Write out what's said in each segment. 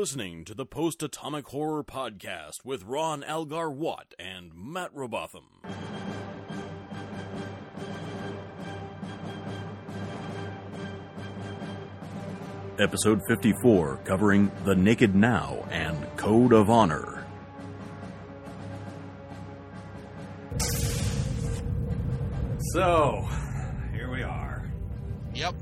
listening to the Post Atomic Horror Podcast with Ron Algar Watt and Matt Robotham. Episode 54, covering The Naked Now and Code of Honor. So, here we are. Yep.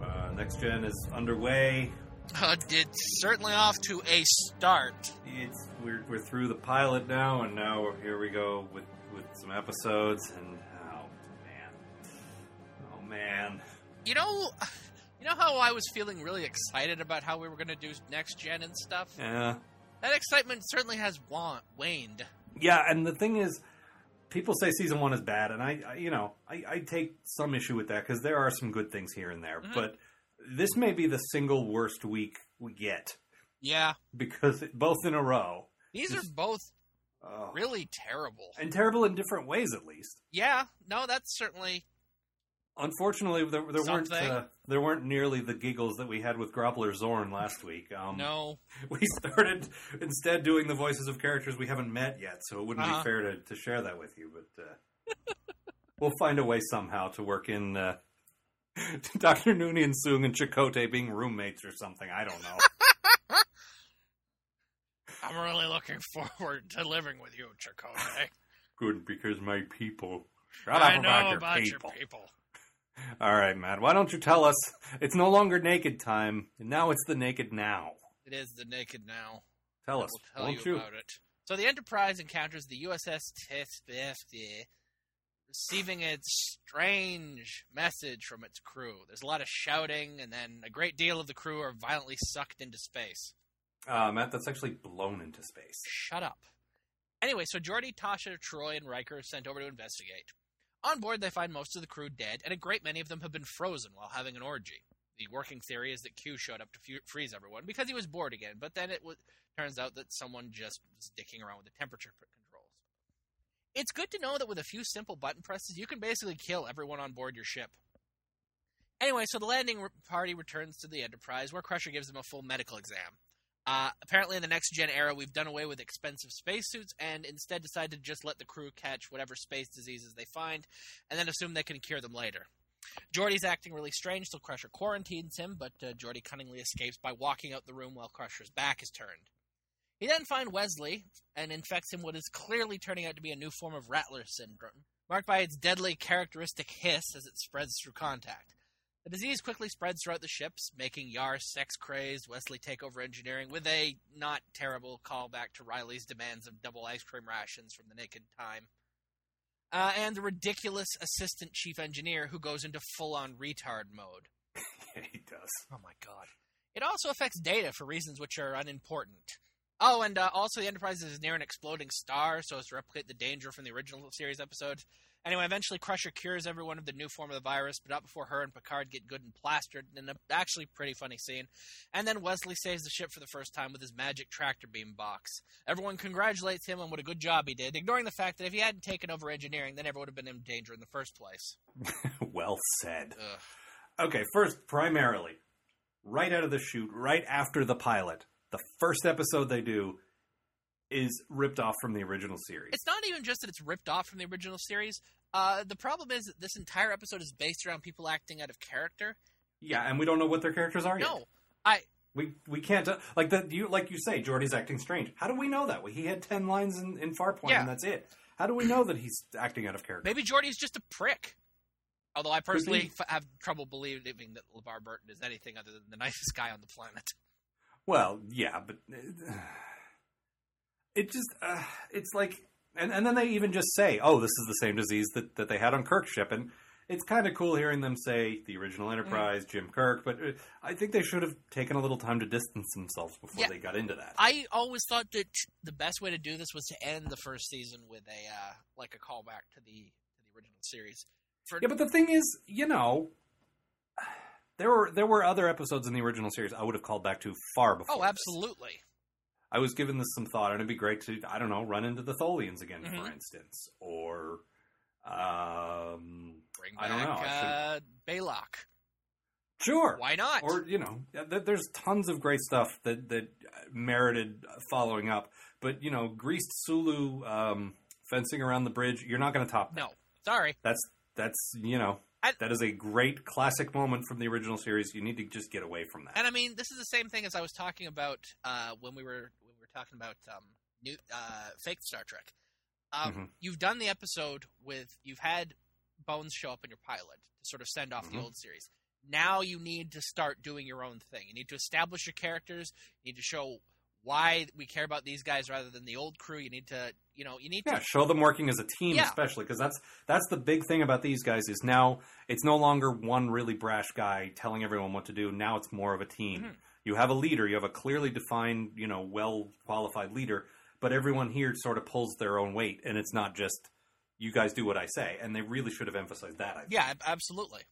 Uh, next gen is underway. Uh, it's certainly off to a start. It's we're we're through the pilot now, and now we're, here we go with with some episodes. And oh man, oh man, You know, you know how I was feeling really excited about how we were going to do next gen and stuff. yeah, That excitement certainly has wa- waned. yeah. And the thing is, people say season one is bad, and I, I you know, I, I take some issue with that because there are some good things here and there, Mhm. but this may be the single worst week we get Yeah, because it, both in a row. these are both Oh. really terrible. and terrible in different ways, at least. Yeah, no, that's certainly Unfortunately, there, there weren't uh, there weren't nearly the giggles that we had with Groppler Zorn last week. Um, no. we started instead doing the voices of characters we haven't met yet, so it wouldn't Uh-huh. be fair to, to share that with you. But uh, we'll find a way somehow to work in uh, Doctor Noonien Soong and Chakotay being roommates or something. I don't know. I'm really looking forward to living with you, Chakotay. Good because my people. Shut up I about know your about people. your people. All right, Matt. Why don't you tell us? It's no longer naked time, and now it's the naked now. It is the naked now. Tell us, tell won't you you? about it. So the Enterprise encounters the USS Tiff receiving a strange message from its crew. There's a lot of shouting, and then a great deal of the crew are violently sucked into space. Uh, Matt, that's actually blown into space. Shut up. Anyway, so Geordi, Tasha, Troi, and Riker are sent over to investigate. On board, they find most of the crew dead, and a great many of them have been frozen while having an orgy. The working theory is that Q showed up to fu- freeze everyone because he was bored again, but then it w- turns out that someone just was dicking around with the temperature. It's good to know that with a few simple button presses, you can basically kill everyone on board your ship. Anyway, so the landing party returns to the Enterprise, where Crusher gives them a full medical exam. Uh, apparently, in the next gen era, we've done away with expensive spacesuits and instead decided to just let the crew catch whatever space diseases they find and then assume they can cure them later. Geordi's acting really strange, so Crusher quarantines him, but uh, Geordi cunningly escapes by walking out the room while Crusher's back is turned. He then finds Wesley and infects him with what is clearly turning out to be a new form of Rattler syndrome, marked by its deadly characteristic hiss as it spreads through contact. The disease quickly spreads throughout the ships, making Yar sex crazed, Wesley take over engineering with a not terrible callback to Riley's demands of double ice cream rations from the Naked Time. Uh, and the ridiculous assistant chief engineer who goes into full on retard mode. Yeah, he does. Oh my god. It also affects data for reasons which are unimportant. Oh, and uh, also the Enterprise is near an exploding star, so as to replicate the danger from the original series episode. Anyway, eventually Crusher cures everyone of the new form of the virus, but not before her and Picard get good and plastered in an actually pretty funny scene. And then Wesley saves the ship for the first time with his magic tractor beam box. Everyone congratulates him on what a good job he did, ignoring the fact that if he hadn't taken over engineering, they never would have been in danger in the first place. well said. Ugh. Okay, first, primarily, right out of the shoot, right after the pilot, the first episode they do is ripped off from the original series. It's not even just that it's ripped off from the original series. Uh, the problem is that this entire episode is based around people acting out of character. yeah, and we don't know what their characters are yet. No, I We we can't uh, like that. You like you say, Geordi's acting strange. How do we know that? He had ten lines in, in Farpoint, Yeah. and that's it. How do we know that he's acting out of character? maybe Geordi's just a prick. Although I personally f- have trouble believing that LeVar Burton is anything other than the nicest guy on the planet. Well, yeah, but it just uh, it's like, and and then they even just say, "Oh, this is the same disease that that they had on Kirk's ship," and it's kind of cool hearing them say the original Enterprise, Jim Kirk. But uh, I think they should have taken a little time to distance themselves before Yeah. they got into that. I always thought that the best way to do this was to end the first season with a uh, like a callback to the to the original series. For, yeah, but the thing is, you know. There were there were other episodes in the original series I would have called back to far before. oh, this. absolutely. I was giving this some thought, and it'd be great to, I don't know, run into the Tholians again, for Mhm. instance, or um, Bring I back don't know, I uh, Balok. Sure. Why not? Or you know, there's tons of great stuff that that merited following up. But you know, greased Sulu um, fencing around the bridge, you're not going to top that. no, sorry. That's that's you know I- that is a great classic moment from the original series. You need to just get away from that. And I mean, this is the same thing as I was talking about uh, when we were when we were talking about um, new uh, fake Star Trek. Um, Mhm. You've done the episode with you've had Bones show up in your pilot to sort of send off Mhm. the old series. Now you need to start doing your own thing. You need to establish your characters. You need to show why we care about these guys rather than the old crew. You need to, you know, you need yeah, to. show them working as a team, Yeah. especially because that's that's the big thing about these guys is now it's no longer one really brash guy telling everyone what to do. Now it's more of a team. Mhm. You have a leader. You have a clearly defined, you know, well qualified leader. But everyone here sort of pulls their own weight, and it's not just you guys do what I say. And they really should have emphasized that. I. Yeah, ab- absolutely.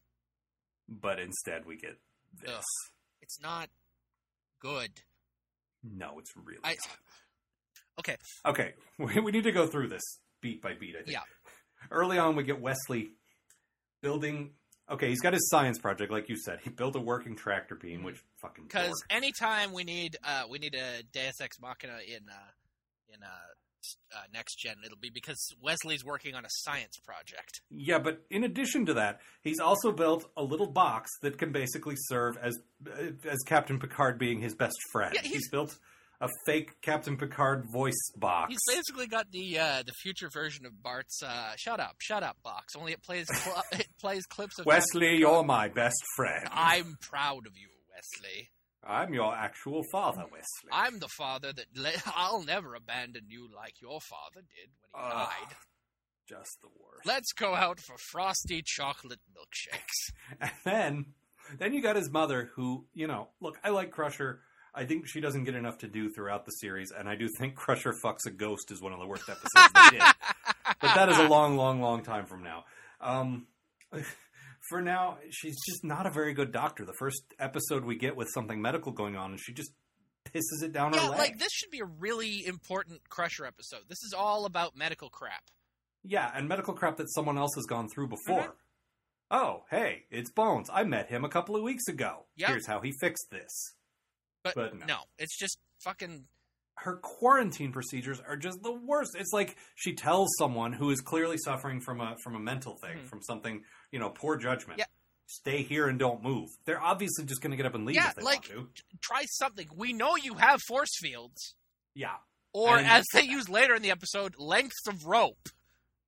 But instead, we get this. Ugh. It's not good. No, it's really I- not. Okay, Okay, we, we need to go through this beat by beat. I think. Yeah. Early on, we get Wesley building. Okay, he's got his science project, like you said. He built a working tractor beam, which fucking because anytime we need uh, we need a Deus Ex Machina in uh, in uh, uh, next gen, it'll be because Wesley's working on a science project. Yeah, but in addition to that, he's also built a little box that can basically serve as as Captain Picard being his best friend. Yeah, he's- built a fake Captain Picard voice box. He's basically got the uh, the future version of Bart's uh, "Shut Up, Shut Up" box. Only it plays cl- it plays clips of Wesley, you're my best friend. I'm proud of you, Wesley. I'm your actual father, Wesley. I'm the father that le- I'll never abandon you like your father did when he Ugh, died. just the worst. Let's go out for frosty chocolate milkshakes. And then, then you got his mother, who you know. Look, I like Crusher. I think she doesn't get enough to do throughout the series, and I do think Crusher fucks a ghost is one of the worst episodes they did. But that is a long, long, long time from now. Um, for now, she's just not a very good doctor. The first episode we get with something medical going on, and she just pisses it down yeah, her leg. like this should be a really important Crusher episode. This is all about medical crap. Yeah, and medical crap that someone else has gone through before. Mhm. Oh, hey, it's Bones. I met him a couple of weeks ago. Yep. Here's how he fixed this. But, But no. no, it's just fucking Her quarantine procedures are just the worst. It's like she tells someone who is clearly suffering from a from a mental thing, Mhm. from something, you know, poor judgment. Yeah. Stay here and don't move. They're obviously just going to get up and leave Yeah, if they like- want to. try something. We know you have force fields, Yeah. or And- as they use later in the episode, lengths of rope.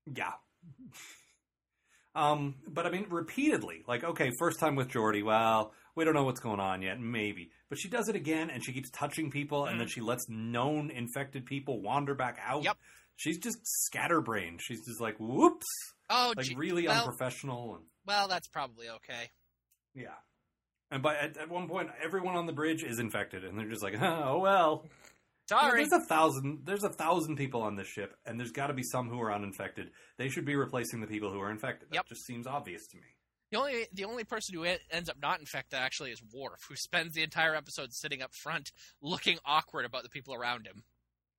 Yeah. Um, but I mean, repeatedly, like, okay, first time with Geordi, well, we don't know what's going on yet, maybe. But she does it again, and she keeps touching people, and then mm. she lets known infected people wander back out. Yep. She's just scatterbrained. She's just like, whoops, Oh, like gee, really well, unprofessional, and well, that's probably okay. yeah. And by at, at one point, everyone on the bridge is infected, and they're just like, oh well. Sorry. There's a thousand. There's a thousand people on this ship, and there's got to be some who are uninfected. They should be replacing the people who are infected. That Yep. just seems obvious to me. The only the only person who ends up not infected actually is Worf, who spends the entire episode sitting up front, looking awkward about the people around him.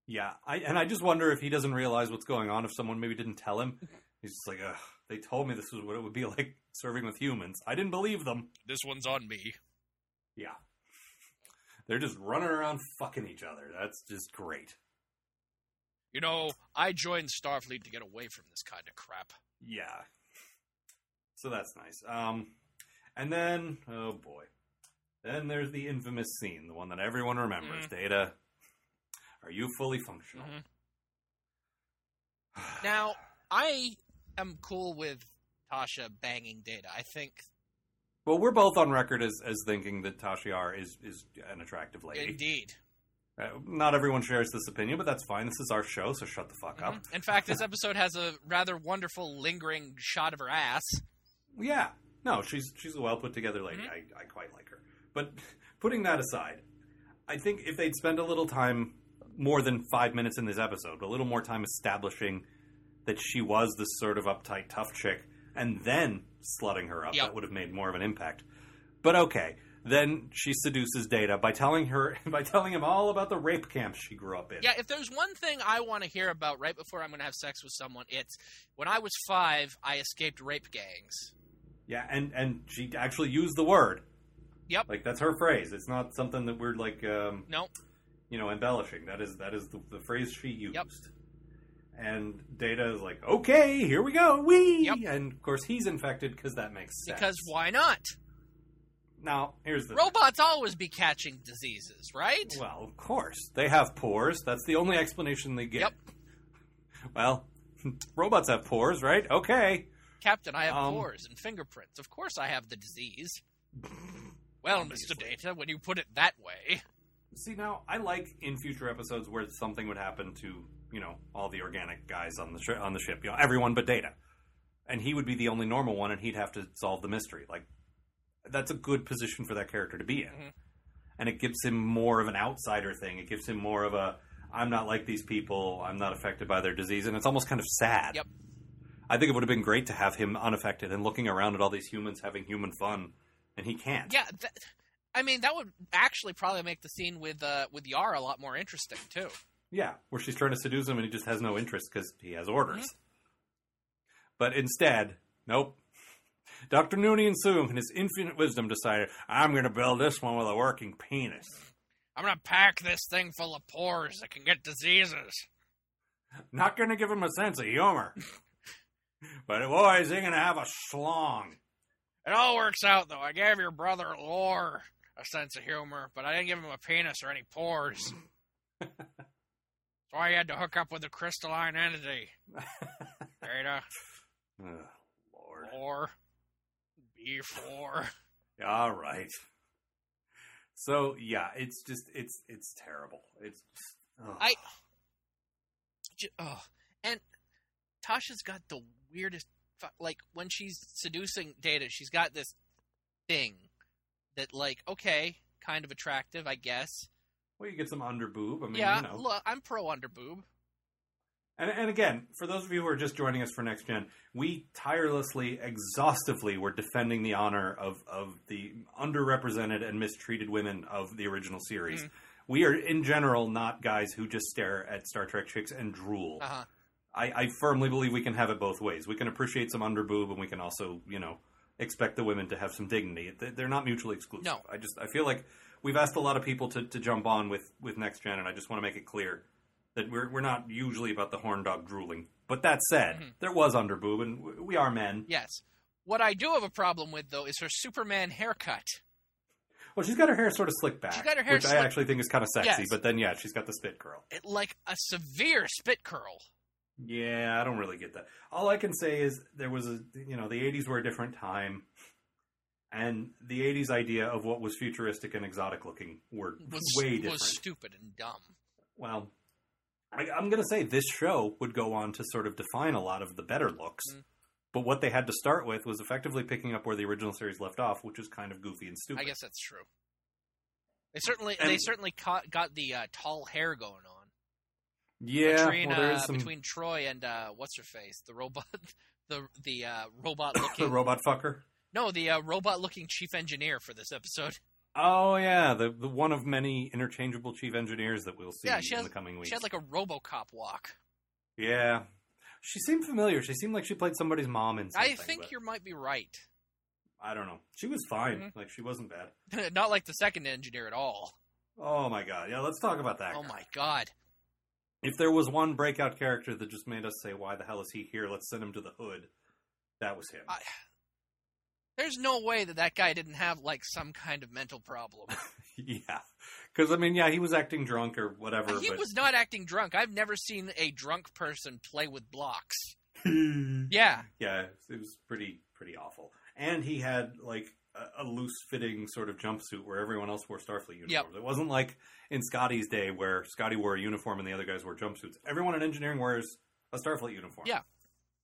Yeah, I and I just wonder if he doesn't realize what's going on. If someone maybe didn't tell him, he's just like, Ugh, they told me this was what it would be like serving with humans. I didn't believe them. This one's on me. Yeah, they're just running around fucking each other. That's just great. You know, I joined Starfleet to get away from this kind of crap. Yeah, so that's nice. Um, and then oh boy, then there's the infamous scene, the one that everyone remembers. Data, are you fully functional? Mhm. Now, I am cool with Tasha banging Data. I think Well, we're both on record as, as thinking that Tasha Yar is is an attractive lady. indeed. Uh, not everyone shares this opinion, but that's fine. This is our show, so shut the fuck up. Mhm. In fact, this episode has a rather wonderful lingering shot of her ass. Yeah, no, she's she's a well put together lady. Mhm. I, I quite like her. But putting that aside, I think if they'd spend a little time, more than five minutes in this episode, a little more time establishing that she was this sort of uptight, tough chick, and then slutting her up, Yep. that would have made more of an impact. But okay, then she seduces Data by telling her by telling him all about the rape camps she grew up in. Yeah, if there's one thing I want to hear about right before I'm going to have sex with someone, it's when I was five, I escaped rape gangs. Yeah, and and she actually used the word Yep. Like that's her phrase. It's not something that we're like, um, No. you know, embellishing. That is that is the, the phrase she used. Yep. And Data is like, okay, here we go, we. Yep. And of course, he's infected because that makes sense. Because why not? now here's the Robots always be catching diseases, right? Well, of course. They have pores. That's the only explanation they get. Yep. Well, robots have pores, right? Okay. Captain, I have Um, pores and fingerprints. Of course I have the disease. Well, Mr. Data, when you put it that way. See, now, I like in future episodes where something would happen to, you know, all the organic guys on the, sh- on the ship. You know, everyone but Data. And he would be the only normal one, and he'd have to solve the mystery. Like, that's a good position for that character to be in. Mhm. And it gives him more of an outsider thing. It gives him more of a, I'm not like these people, I'm not affected by their disease, and it's almost kind of sad. Yep. I think it would have been great to have him unaffected and looking around at all these humans having human fun, and he can't. Yeah, that, I mean that would actually probably make the scene with uh, with Yara a lot more interesting too. Yeah, where she's trying to seduce him and he just has no interest because he has orders. Mm-hmm. But instead, nope. Dr. Noonien Soong, in his infinite wisdom, decided, I'm going to build this one with a working penis. I'm gonna pack this thing full of pores that can get diseases. Not going to give him a sense of humor. but boy, is he going to have a schlong. It all works out though. I gave your brother Lore a sense of humor, but I didn't give him a penis or any pores. That's why he had to hook up with a crystalline entity. Data, Ugh, Lord. Lore, B4. All right. So yeah, it's just it's it's terrible. It's. I. Oh, and Tasha's got the weirdest. Like when she's seducing Data, she's got this thing that, like, okay, kind of attractive, I guess. well, you get some under boob. I mean, yeah, you know. look, I'm pro underboob. And, and again, for those of you who are just joining us for Next Gen, we tirelessly, exhaustively were defending the honor of, of the underrepresented and mistreated women of the original series. Mhm. We are, in general, not guys who just stare at Star Trek chicks and drool. Uh huh. I, I firmly believe we can have it both ways. We can appreciate some underboob, and we can also, you know, expect the women to have some dignity. They- They're not mutually exclusive. No. I just I feel like we've asked a lot of people to, to jump on with, with Next Gen, and I just want to make it clear that we're we're not usually about the horn dog drooling. But that said, Mhm. there was underboob, and we are men. Yes. What I do have a problem with, though, is her Superman haircut. Well, she's got her hair sort of slicked back, She's got her hair which I actually think is kind of sexy. Yes. But then, yeah, she's got the spit curl. It, like a severe spit curl. Yeah, I don't really get that. All I can say is there was a you know the '80s were a different time, and the '80s idea of what was futuristic and exotic looking were Was, way different. was stupid and dumb. well, I, I'm going to say this show would go on to sort of define a lot of the better looks. Mm. But what they had to start with was effectively picking up where the original series left off, which is kind of goofy and stupid. I guess that's true. They certainly And- they certainly caught, got the uh, tall hair going on yeah, between well, uh, some between Troi and uh, what's her face, the robot, the the uh, robot looking the robot fucker. no the uh, robot looking chief engineer for this episode. Oh yeah, the the one of many interchangeable chief engineers that we'll see Yeah, she in has- the coming weeks. She had like a RoboCop walk. Yeah. She seemed familiar. She seemed like she played somebody's mom in something. I think but you might be right. I don't know. She was fine. Mhm. Like she wasn't bad. Not like the second engineer at all. Oh my god. Yeah, let's talk about that. Oh guy. my god. If there was one breakout character that just made us say, "Why the hell is he here? Let's send him to the hood," that was him. I, there's no way that that guy didn't have like some kind of mental problem. yeah. Because I mean, yeah, he was acting drunk or whatever. he but was not acting drunk. I've never seen a drunk person play with blocks. yeah, Yeah. it was pretty pretty awful. And he had like a, a loose fitting sort of jumpsuit where everyone else wore Starfleet uniforms. It wasn't like in Scotty's day where Scotty wore a uniform and the other guys wore jumpsuits. Everyone in engineering wears a Starfleet uniform. Yeah.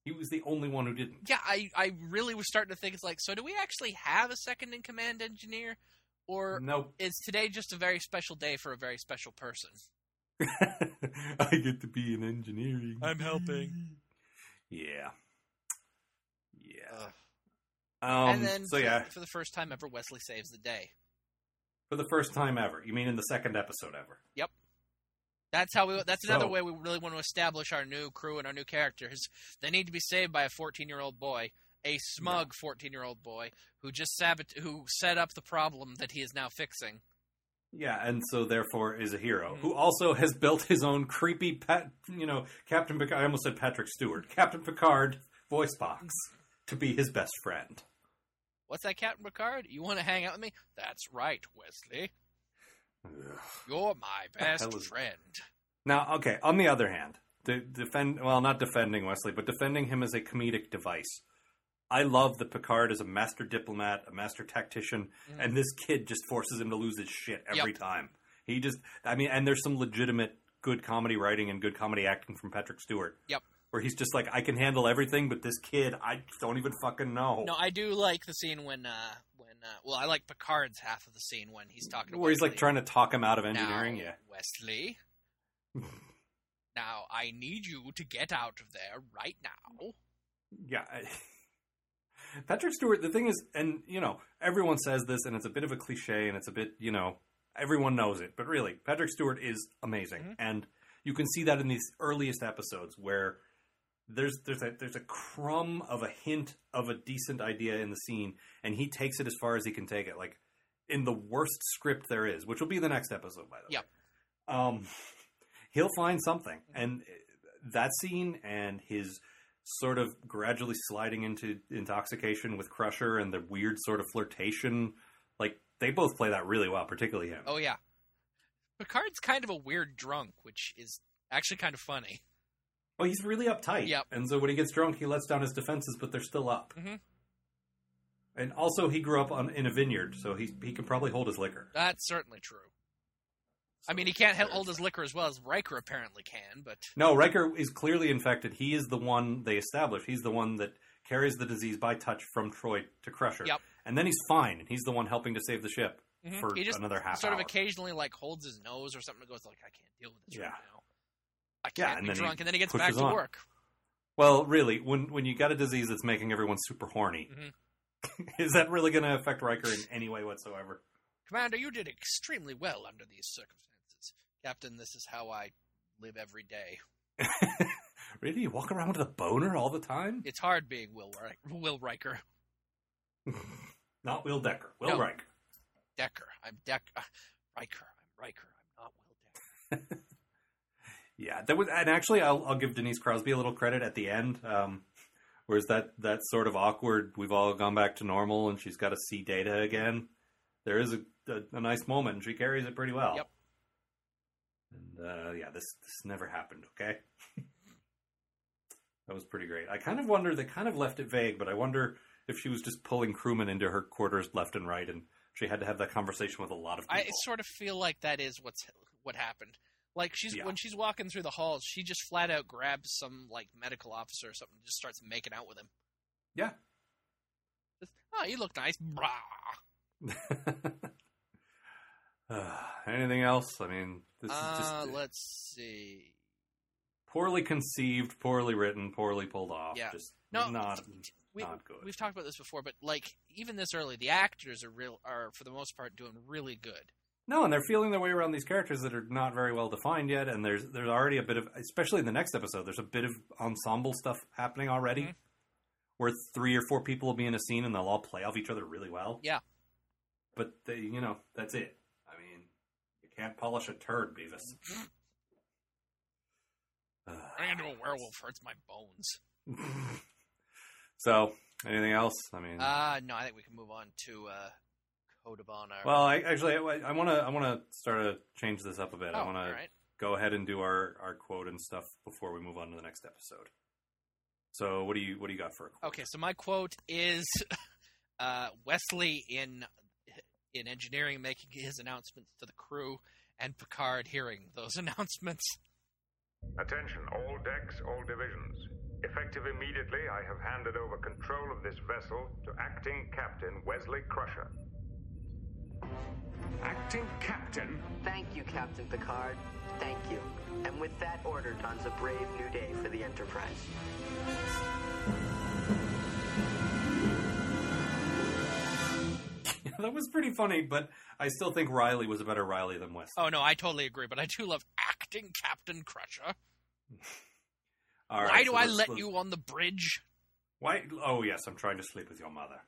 He was the only one who didn't. Yeah, I, I really was starting to think it's like, so do we actually have a second in command engineer? Or Nope. is today just a very special day for a very special person? I get to be in engineering. I'm helping. Yeah. Yeah. Ugh. Um, and then so for, yeah, for the first time ever, Wesley saves the day. for the first time ever. You mean in the second episode ever? Yep. That's how we. That's another So- way we really want to establish our new crew and our new characters. They need to be saved by a 14 year old boy, a smug 14 year old boy who just sabot- who set up the problem that he is now fixing. Yeah, and so therefore is a hero Mhm. who also has built his own creepy pet, you know, Captain Picard. I almost said Patrick Stewart, Captain Picard voice box to be his best friend. What's that, Captain Picard? You want to hang out with me? That's right, Wesley. You're my best is- friend. Now, okay. On the other hand, de- defend well, not defending Wesley, but defending him as a comedic device. I love that Picard is a master diplomat, a master tactician, Mhm. and this kid just forces him to lose his shit every Yep. time. He just, I mean, and there's some legitimate good comedy writing and good comedy acting from Patrick Stewart. Yep. Where he's just like, I can handle everything, but this kid, I don't even fucking know. No, I do like the scene when, uh, when, uh, well, I like Picard's half of the scene when he's talking to Where he's like trying to talk him out of engineering. Now, Yeah. Wesley. now I need you to get out of there right now. Yeah. Patrick Stewart, the thing is, and, you know, everyone says this, and it's a bit of a cliche, and it's a bit, you know, everyone knows it, but really, Patrick Stewart is amazing. Mhm. And you can see that in these earliest episodes where there's there's a there's a crumb of a hint of a decent idea in the scene, and he takes it as far as he can take it. Like in the worst script there is, which will be the next episode, by the Yep. way. Um, he'll find something, and that scene and his sort of gradually sliding into intoxication with Crusher and the weird sort of flirtation, like they both play that really well, particularly him. Oh yeah, Picard's kind of a weird drunk, which is actually kind of funny. Oh, he's really uptight. Yep. And so when he gets drunk, he lets down his defenses, but they're still up. Mhm. And also, he grew up on in a vineyard, so he he can probably hold his liquor. That's certainly true. I mean, he can't hold his liquor as well as Riker apparently can, but No, Riker is clearly infected. He is the one they establish. He's the one that carries the disease by touch from Troi to Crusher. Yep. And then he's fine, and he's the one helping to save the ship Mhm. for he just another half sort hour. of occasionally like holds his nose or something and goes like, "I can't deal with this Yeah. right now. I Yeah, can't and be then he drunk," and then he gets back to on. work. Well, really, when when you got a disease that's making everyone super horny, Mhm. is that really going to affect Riker in any way whatsoever? Commander, you did extremely well under these circumstances. Captain, this is how I live every day. really, you walk around with a boner all the time? It's hard being Will Ri- Will Riker. Not Will Decker. Will No. Riker. Decker. I'm Decker. Uh, Riker. I'm Riker. I'm not Will Decker. Yeah, that was, and actually, I'll, I'll give Denise Crosby a little credit at the end. Um, whereas that that sort of awkward, we've all gone back to normal, and she's got to see Data again. There is a, a, a nice moment, and she carries it pretty well. Yep. And uh, yeah, this this never happened. Okay, that was pretty great. I kind of wonder they kind of left it vague, but I wonder if she was just pulling crewmen into her quarters left and right, and she had to have that conversation with a lot of people. I sort of feel like that is what's what happened. Like she's Yeah. when she's walking through the halls, she just flat out grabs some like medical officer or something, and just starts making out with him. yeah. Just, oh, you look nice. Brah. Uh, anything else? I mean, this is Uh, just let's see. poorly conceived, poorly written, poorly pulled off. Yeah. Just No, not We, not good. We've talked about this before, but like even this early, the actors are real are for the most part doing really good. No, and they're feeling their way around these characters that are not very well defined yet. And there's there's already a bit of, especially in the next episode, there's a bit of ensemble stuff happening already, Mhm. where three or four people will be in a scene and they'll all play off each other really well. Yeah. But they, you know, that's it. I mean, you can't polish a turd, Beavis. Turning into a werewolf hurts my bones. so, anything else? I mean, Uh no, I think we can move on to uh, code of honor. well, I actually I want to I want to start to change this up a bit. oh, I want to go ahead and do our our quote and stuff before we move on to the next episode. So, what do you what do you got for a quote? Okay, so my quote is uh, Wesley in in engineering making his announcements to the crew, and Picard hearing those announcements. Attention, all decks, all divisions. Effective immediately, I have handed over control of this vessel to Acting Captain Wesley Crusher. Acting captain? Thank you, Captain Picard. Thank you. And with that order dawns a brave new day for the Enterprise. that was pretty funny, but I still think Riley was a better Riley than West. Oh no, I totally agree, but I do love acting Captain Crusher. All Why right, do so I let's- let let's- you on the bridge? Why? Oh yes, I'm trying to sleep with your mother.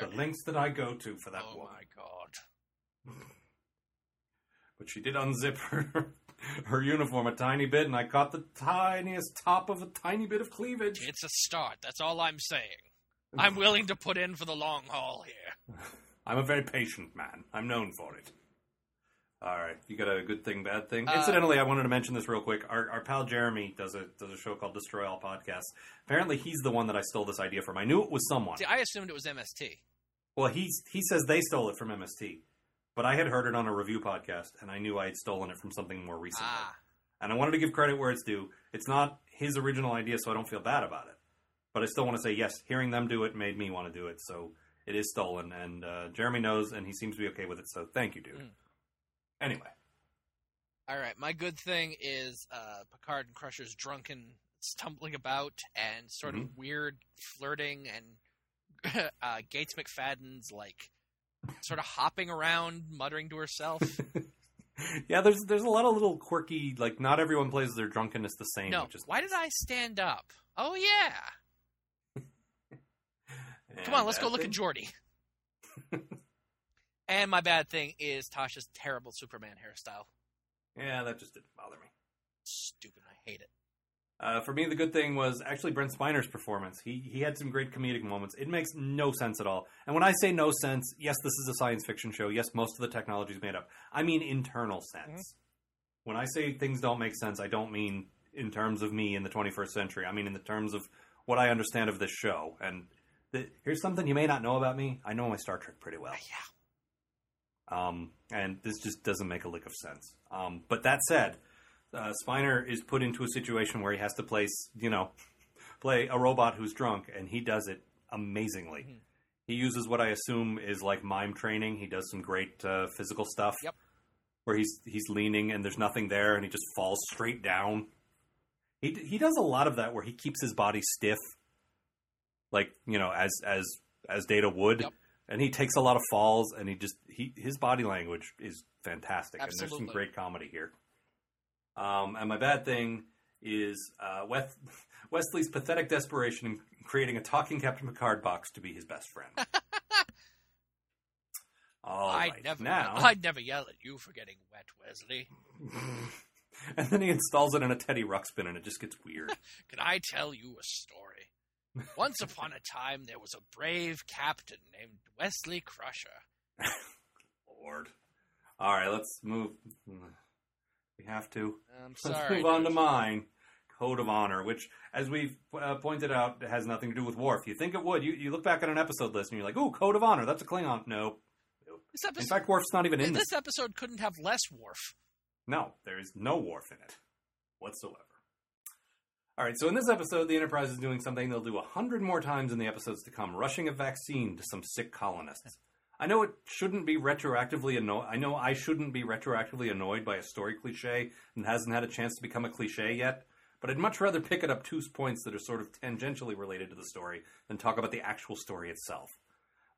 The lengths that I go to for that oh woman. my god. But she did unzip her her uniform a tiny bit, and I caught the tiniest top of a tiny bit of cleavage. It's a start. That's all I'm saying. I'm willing to put in for the long haul here. I'm a very patient man. I'm known for it. All right, you got a good thing, bad thing. Uh, Incidentally, I wanted to mention this real quick. Our, our pal Jeremy does a does a show called Destroy All Podcasts. Apparently, he's the one that I stole this idea from. I knew it was someone. See, I assumed it was MST. Well, he's he says they stole it from MST, but I had heard it on a review podcast, and I knew I had stolen it from something more recently. Ah, And I wanted to give credit where it's due. It's not his original idea, so I don't feel bad about it. But I still want to say yes. Hearing them do it made me want to do it, so it is stolen, and uh, Jeremy knows, and he seems to be okay with it. So thank you, dude. Mm. Anyway, all right. My good thing is uh, Picard and Crusher's drunken stumbling about and sort of weird flirting and uh, Gates McFadden's like sort of hopping around, muttering to herself. yeah, there's there's a lot of little quirky like not everyone plays their drunkenness the same. no, why did I stand up? Oh yeah. Come on, let's go look at Geordi. And my bad thing is Tasha's terrible Superman hairstyle. Yeah, that just didn't bother me. Stupid. I hate it. Uh, for me, the good thing was actually Brent Spiner's performance. He he had some great comedic moments. It makes no sense at all. And when I say no sense, yes, this is a science fiction show. Yes, most of the technology is made up. I mean internal sense. When I say things don't make sense, I don't mean in terms of me in the 21st century. I mean in the terms of what I understand of this show. And the, here's something you may not know about me. I know my Star Trek pretty well. Yeah. Um, and this just doesn't make a lick of sense. Um, but that said, uh, Spiner is put into a situation where he has to place, you know, play a robot who's drunk, and he does it amazingly. Mhm. He uses what I assume is like mime training. He does some great uh, physical stuff. Yep. Where he's he's leaning and there's nothing there, and he just falls straight down. He he does a lot of that where he keeps his body stiff, like you know, as as as Data would Yep. And he takes a lot of falls and he just he his body language is fantastic and there's some great comedy here um, and my bad thing is uh, Wes- Wesley's pathetic desperation in creating a talking Captain Picard box to be his best friend. I'd right, never, now, I'd never yell at you for getting wet, Wesley. and then he installs it in a Teddy Ruxpin, and it just gets weird. Can I tell you a story? Once upon a time, there was a brave captain named Wesley Crusher. Lord. All right, let's move. We have to. I'm Let's sorry. move on to mine. Code of Honor, which, as we've uh, pointed out, has nothing to do with Worf. You think it would. You, you look back at an episode list and you're like, ooh, Code of Honor, that's a Klingon. No. This episode, In fact, Worf's not even in this. this episode couldn't have less Worf. No, there is no Worf in it whatsoever. All right, so in this episode, the Enterprise is doing something they'll do a hundred more times in the episodes to come, rushing a vaccine to some sick colonists. I know it shouldn't be retroactively annoyed. I know I shouldn't be retroactively annoyed by a story cliche and hasn't had a chance to become a cliche yet. But I'd much rather pick up two points that are sort of tangentially related to the story than talk about the actual story itself.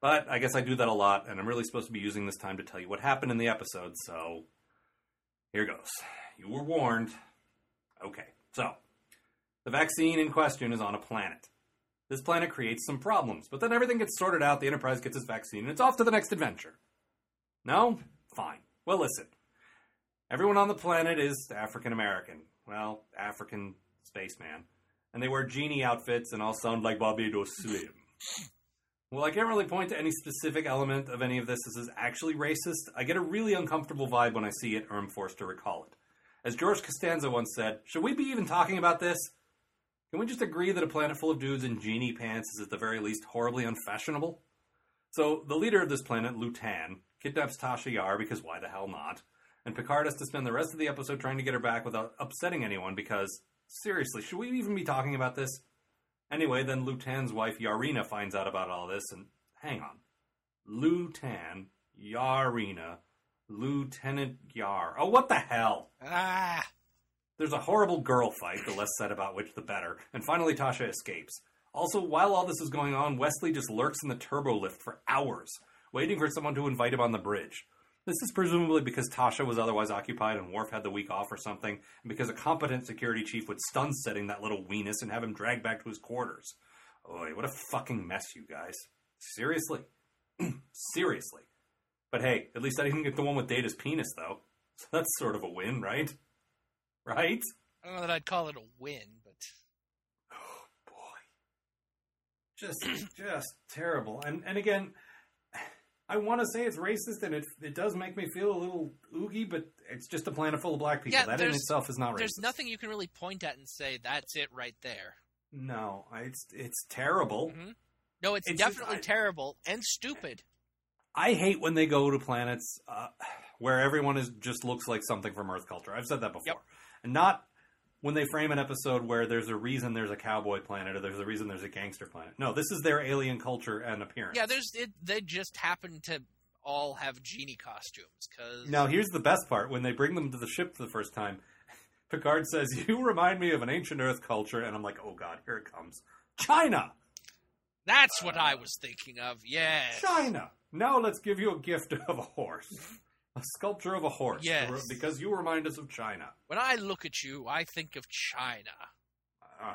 But I guess I do that a lot, and I'm really supposed to be using this time to tell you what happened in the episode, so here goes. You were warned. Okay, so the vaccine in question is on a planet. This planet creates some problems, but then everything gets sorted out, the Enterprise gets its vaccine, and it's off to the next adventure. No? Fine. Well, listen. Everyone on the planet is African American. Well, African spaceman. And they wear genie outfits and all sound like Barbados Slim. Well, I can't really point to any specific element of any of this This is actually racist. I get a really uncomfortable vibe when I see it or am forced to recall it. As George Costanza once said, should we be even talking about this? Can we just agree that a planet full of dudes in genie pants is at the very least horribly unfashionable? So, the leader of this planet, Lutan, kidnaps Tasha Yar because why the hell not? And Picard has to spend the rest of the episode trying to get her back without upsetting anyone because, seriously, should we even be talking about this? Anyway, then Lutan's wife Yareena finds out about all this, and hang on. Lutan, Yareena, Lieutenant Yar. Oh, what the hell? Ah, There's a horrible girl fight, the less said about which the better, and finally Tasha escapes. Also, while all this is going on, Wesley just lurks in the turbo lift for hours, waiting for someone to invite him on the bridge. This is presumably because Tasha was otherwise occupied and Worf had the week off or something, and because a competent security chief would stun setting that little weenus and have him dragged back to his quarters. Boy, what a fucking mess, you guys. Seriously. Seriously. But hey, at least I didn't get the one with Data's penis, though. So that's sort of a win, right? Right? I don't know that I'd call it a win, but Oh boy. Just just terrible. And and again, I want to say it's racist and it it does make me feel a little oogie, but it's just a planet full of black people. Yeah, that in itself is not racist. there's nothing you can really point at and say that's it right there. No, it's it's terrible. Mhm. No, it's, It's just- definitely I- terrible and stupid. I hate when they go to planets uh, where everyone is just looks like something from Earth culture. I've said that before, Yep. Not when they frame an episode where there's a reason there's a cowboy planet or there's a reason there's a gangster planet. No, this is their alien culture and appearance. Yeah, there's it, they just happen to all have genie costumes because Now, here's the best part: when they bring them to the ship for the first time, Picard says, "You remind me of an ancient Earth culture," and I'm like, "Oh God, here it comes, China, that's what I was thinking of. Yeah. China." Now let's give you a gift of a horse, a sculpture of a horse, Yes. because you remind us of China. When I look at you, I think of China. Uh,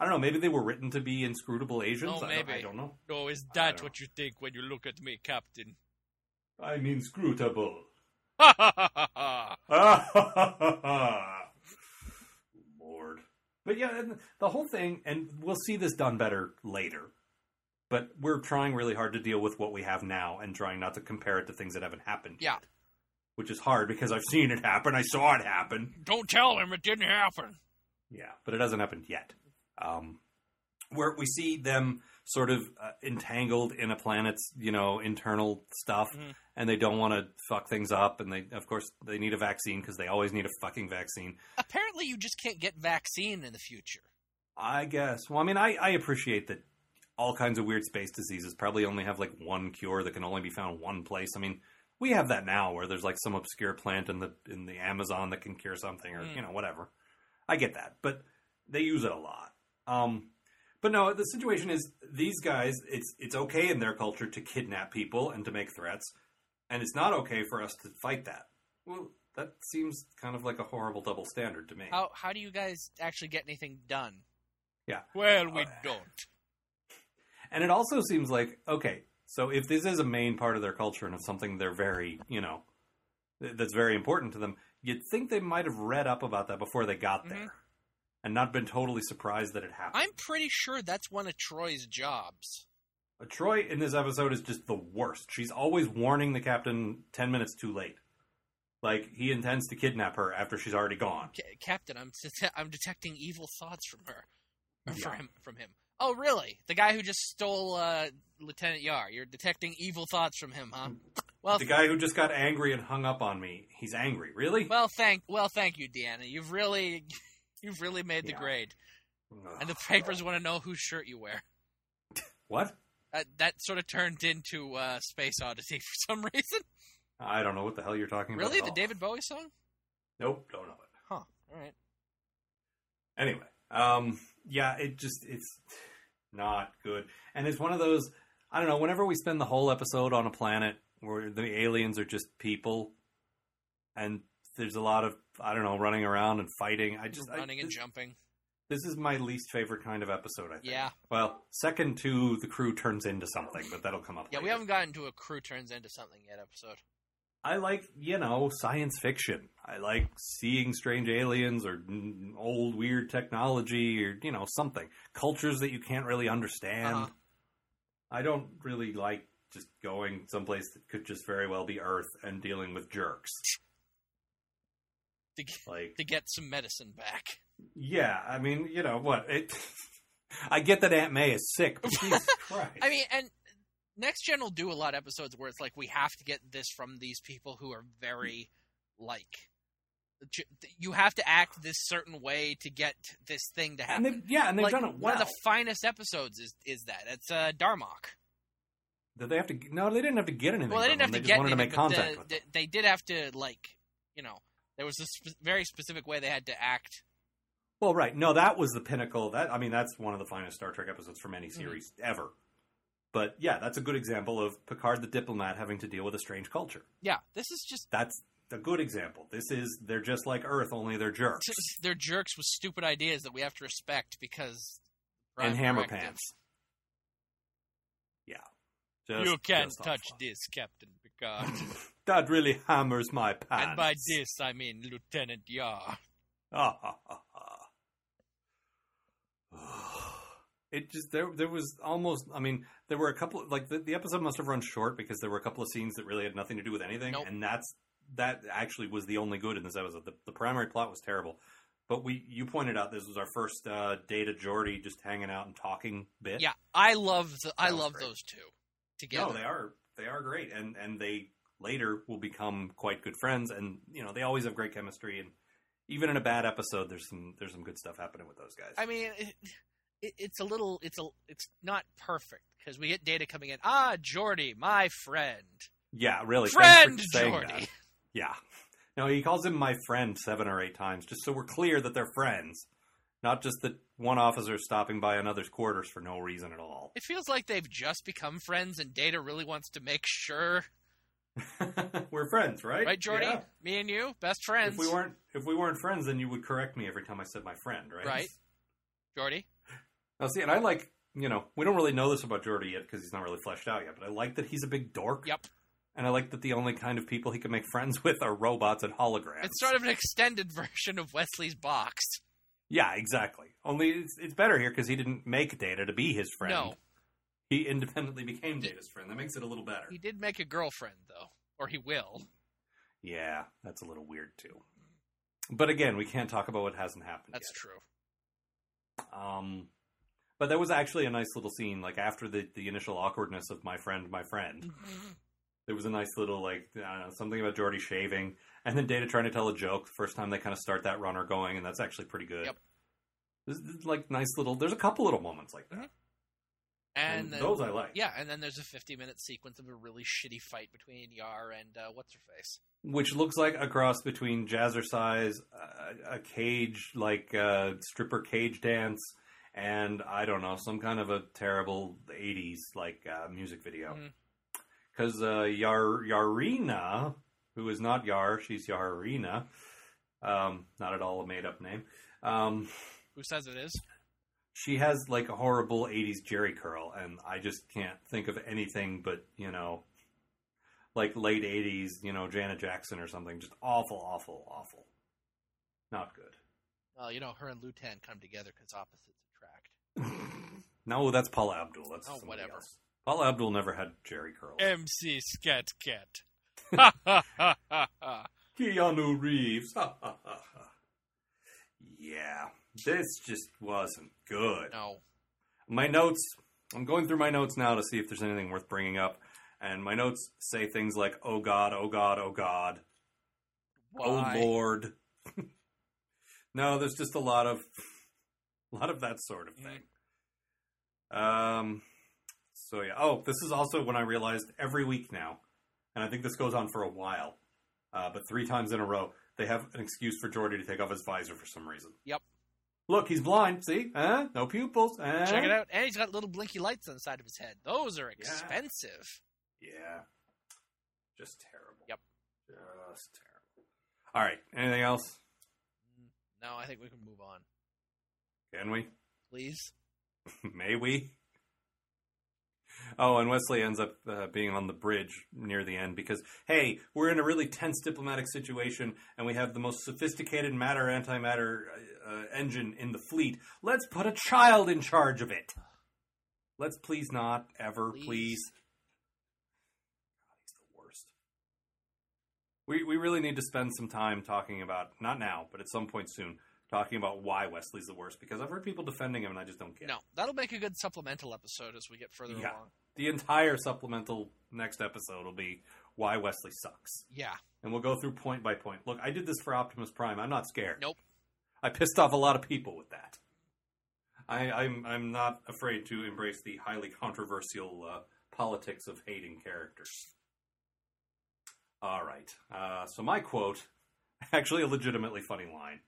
I don't know. Maybe they were written to be inscrutable Asians. Oh, I, don't, maybe. I don't know. Oh, is that what you think when you look at me, Captain? I'm inscrutable. Ha ha ha ha! Lord. But yeah, and the whole thing, and we'll see this done better later. But we're trying really hard to deal with what we have now and trying not to compare it to things that haven't happened. Yeah. yet. Which is hard because I've seen it happen. I saw it happen. Don't tell him it didn't happen. Yeah, but it hasn't happened yet. Um, where we see them sort of uh, entangled in a planet's, you know, internal stuff, Mhm. and they don't want to fuck things up, and they, of course, they need a vaccine because they always need a fucking vaccine. Apparently, you just can't get vaccine in the future. I guess. Well, I mean, I, I appreciate that all kinds of weird space diseases probably only have like one cure that can only be found one place. I mean, we have that now where there's like some obscure plant in the in the Amazon that can cure something or Mm. you know whatever. I get that, but they use it a lot. Um, but no, the situation is these guys. It's it's okay in their culture to kidnap people and to make threats, and it's not okay for us to fight that. Well, that seems kind of like a horrible double standard to me. How how do you guys actually get anything done? Yeah. Well, we Uh, don't. And it also seems like okay, so if this is a main part of their culture and it's something they're very, you know, that's very important to them, you'd think they might have read up about that before they got Mhm. there, and not been totally surprised that it happened. I'm pretty sure that's one of Troi's jobs. Uh, Troi in this episode is just the worst. She's always warning the captain ten minutes too late, like he intends to kidnap her after she's already gone. Ca- Captain, I'm I'm detecting evil thoughts from her, Yeah. from him, from him. Oh, really? The guy who just stole uh, Lieutenant Yar. You're detecting evil thoughts from him, huh? Well, The guy who just got angry and hung up on me, he's angry. Really? well, thank well, thank you, Deanna. You've really you've really made the Yeah. grade, Ugh. and the papers want to know whose shirt you wear. what? That that sort of turned into uh, Space Oddity for some reason. I don't know what the hell you're talking about. Really, the. David Bowie song? Nope, don't know it. Huh. All right. Anyway, um, yeah, it just it's not good, and it's one of those. I don't know. Whenever we spend the whole episode on a planet where the aliens are just people, and there's a lot of I don't know running around and fighting. I just I- Running and this, jumping. this is my least favorite kind of episode. I think. Yeah. Well, second to the crew turns into something, but that'll come up. Yeah, we haven't gotten to a crew turns into something yet episode. I like, you know, science fiction. I like seeing strange aliens or old weird technology or, you know, something. Cultures that you can't really understand. Uh-huh. I don't really like just going someplace that could just very well be Earth and dealing with jerks. To, g- Like, to get some medicine back. yeah, I mean, you know, what? It, I get that Aunt May is sick, but Jesus Christ. I mean, and Next Gen will do a lot of episodes where it's like we have to get this from these people who are very like. You have to act this certain way to get this thing to happen. they've, yeah, and they've like done it well. one of the finest episodes is is that it's uh, Darmok. Did they have to? No, they didn't have to get anything. Well, they didn't have them. to they get wanted to make contact the- with the- them. they did have to like, you know, there was a very specific way they had to act. Well, right. No, that was the pinnacle. That I mean, that's one of the finest Star Trek episodes from Mm-hmm. any series ever. But yeah, that's a good example of Picard the diplomat having to deal with a strange culture. Yeah, this is just That's a good example. This is they're just like Earth, only they're jerks they're jerks with stupid ideas that we have to respect because and hammer Directive. pants. Yeah. Just- you can't touch awful. this, Captain Picard. That really hammers my pants. and by this, I mean Lieutenant Yar. Ah, ha, ha, ha. It just there there was almost I mean there were a couple like the, the episode must have run short because there were a couple of scenes that really had nothing to do with anything Nope. and that's that actually was the only good in this episode the, the primary plot was terrible but we you pointed out this was our first uh, Data Geordi just hanging out and talking bit Yeah, I love the, I love great. those two together. no they are they are great and and they later will become quite good friends and you know they always have great chemistry and even in a bad episode there's some there's some good stuff happening with those guys I mean, it, it, it's a little, it's a, it's not perfect because we get data coming in. Ah, Geordi, my friend, Yeah, really. friend thanks for saying Geordi. Yeah. No, he calls him my friend seven or eight times, just so we're clear that they're friends, not just that one officer stopping by another's quarters for no reason at all. It feels like they've just become friends, and Data really wants to make sure, we're friends, right? right, Geordi? Yeah. Me and you, best friends. If we weren't, if we weren't friends, then you would correct me every time I said my friend, right? Right. Geordi. Now, see, and I like, you know, we don't really know this about Geordi yet because he's not really fleshed out yet, but I like that he's a big dork. Yep. And I like that the only kind of people he can make friends with are robots and holograms. It's sort of an extended version of Wesley's box. Yeah, exactly. Only it's, it's better here because he didn't make Data to be his friend. No. He independently became Data's friend. That makes it a little better. He did make a girlfriend, though, or he will. Yeah, that's a little weird too. But again, we can't talk about what hasn't happened That's yet. true. Um, but that was actually a nice little scene. Like after the the initial awkwardness of my friend, my friend, there was a nice little like know, something about Geordi shaving, and then Data trying to tell a joke. The first time they kind of start that runner going, and that's actually pretty good. Yep. This is like nice little. There's a couple little moments like that, Mhm. And, and then, those I like. yeah, and then there's a 50 minute sequence of a really shitty fight between Yar and uh, what's her face. which looks like a cross between Jazzercise, uh, a cage like uh, stripper cage dance, and I don't know some kind of a terrible '80s like uh, music video. Because uh, Yar Yareena, who is not Yar, she's Yareena, um, not at all a made up name. Um, Who says it is? she has like a horrible '80s Jheri curl, and I just can't think of anything but you know, like late '80s, you know, Janet Jackson or something. Just awful, awful, awful. Not good. Well, you know, her and Lutan come together because opposites. No, that's Paula Abdul. That's Oh, whatever. else. Paula Abdul never had Jheri curls. MC Scat Cat. Keanu Reeves. yeah, this just wasn't good. No. My notes. I'm going through my notes now to see if there's anything worth bringing up, and my notes say things like "Oh God, oh God, oh God." Oh Why? Oh Lord. no, there's just a lot of a lot of that sort of thing. Um so yeah. Oh, this is also when I realized every week now, and I think this goes on for a while, uh, but three times in a row, they have an excuse for Geordi to take off his visor for some reason. Yep. Look, he's blind. See? Huh? No pupils. Huh? Check it out. And he's got little blinky lights on the side of his head. Those are expensive. Yeah. Just terrible. Yep. Just terrible. All right. Anything else? No, I think we can move on. Can we? Please. May we? Oh, and Wesley ends up uh, being on the bridge near the end because, hey, we're in a really tense diplomatic situation and we have the most sophisticated matter antimatter uh, uh, engine in the fleet. Let's put a child in charge of it. Let's please not, ever, Please. please. God, he's the worst. We, we really need to spend some time talking about, not now, but at some point soon, talking about why Wesley's the worst because I've heard people defending him and I just don't it. No, that'll make a good supplemental episode as we get further Yeah. along. the entire supplemental next episode will be why Wesley sucks. Yeah. And we'll go through point by point. Look, I did this for Optimus Prime. I'm not scared. Nope. I pissed off a lot of people with that. I, I'm I'm not afraid to embrace the highly controversial uh, politics of hating characters. All right. Uh, so my quote, actually a legitimately funny line,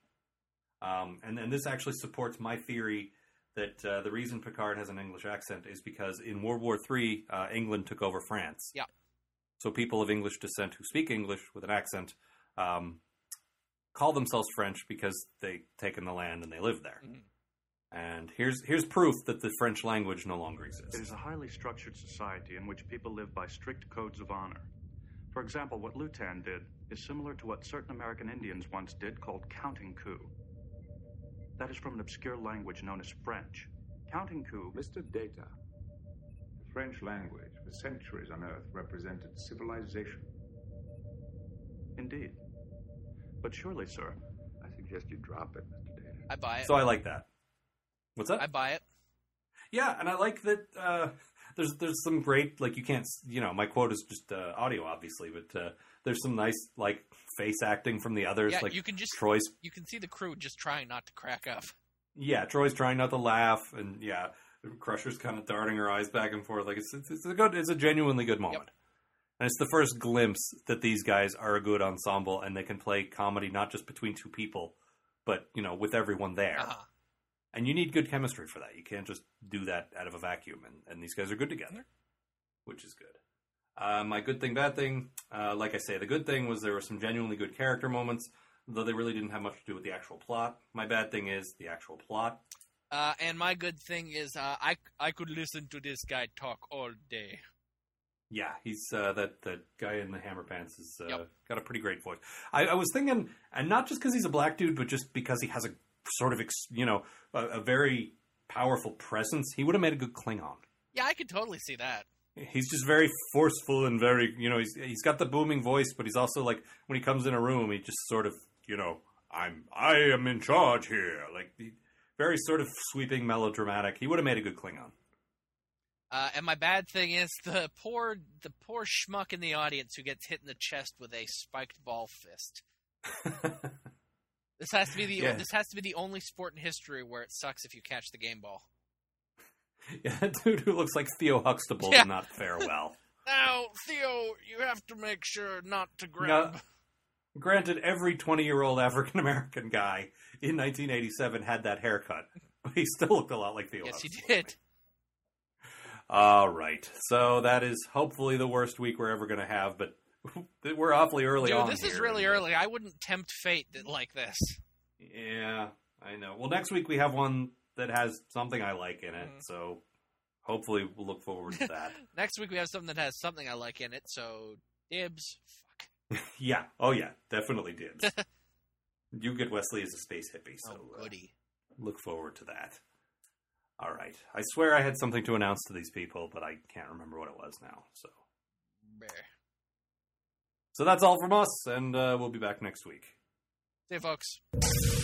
um, and and this actually supports my theory that uh, the reason Picard has an English accent is because in World War III, uh, England took over France. Yeah. So people of English descent who speak English with an accent um, call themselves French because they taken the land and they live there. Mhm. And here's here's proof that the French language no longer exists. It is a highly structured society in which people live by strict codes of honor. For example, what Lutan did is similar to what certain American Indians once did called counting coup. That is from an obscure language known as French. Counting coup Mr. Data, the French language for centuries on Earth represented civilization. Indeed. But surely, sir, I suggest you drop it, Mr. Data. I buy it. So I like that. What's that? I buy it. Yeah, and I like that. Uh, there's there's some great like you can't you know my quote is just uh, audio obviously, but uh, there's some nice like face acting from the others. Yeah, like you can just Troi's you can see the crew just trying not to crack up. yeah Troi's trying not to laugh, and yeah Crusher's kind of darting her eyes back and forth. Like it's it's, it's a good it's a genuinely good moment. And it's the first glimpse that these guys are a good ensemble and they can play comedy not just between two people, but you know with everyone there. Uh-huh. And you need good chemistry for that. You can't just do that out of a vacuum. And, and these guys are good together, which is good. Uh, my good thing, bad thing, uh, like I say, the good thing was there were some genuinely good character moments, though they really didn't have much to do with the actual plot. My bad thing is the actual plot. Uh, and my good thing is uh, I I could listen to this guy talk all day. Yeah, he's uh, that that guy in the hammer pants has uh, Yep. got a pretty great voice. I, I was thinking, and not just because he's a black dude, but just because he has a sort of ex, you know a, a very powerful presence. He would have made a good Klingon. Yeah, I could totally see that. He's just very forceful and very, you know, he's he's got the booming voice, but he's also like when he comes in a room, he just sort of, you know, I'm I am in charge here, like very sort of sweeping, melodramatic. He would have made a good Klingon. Uh, and my bad thing is the poor the poor schmuck in the audience who gets hit in the chest with a spiked ball fist. This has to be the Yeah. this has to be the only sport in history where it sucks if you catch the game ball. yeah, that dude who looks like Theo Huxtable Yeah. did not fare well. Now, Theo, you have to make sure not to Now, granted, every 20 year old African American guy in 1987 had that haircut, but he still looked a lot like Theo Yes, he did. All right. So that is hopefully the worst week we're ever going to have, but we're awfully early Dude, on. this is really uh, early. I wouldn't tempt fate like this. Yeah, I know. Well, next week we have one that has something I like in it, Mhm. so hopefully we'll look forward to that. Next week we have something that has something I like in it. So dibs. Fuck. yeah. Oh, yeah. Definitely dibs. you get Wesley as a space hippie, so oh uh, look forward to that. All right. I swear I had something to announce to these people, but I can't remember what it was now. So, Bear. so that's all from us, and uh, we'll be back next week. See you, folks.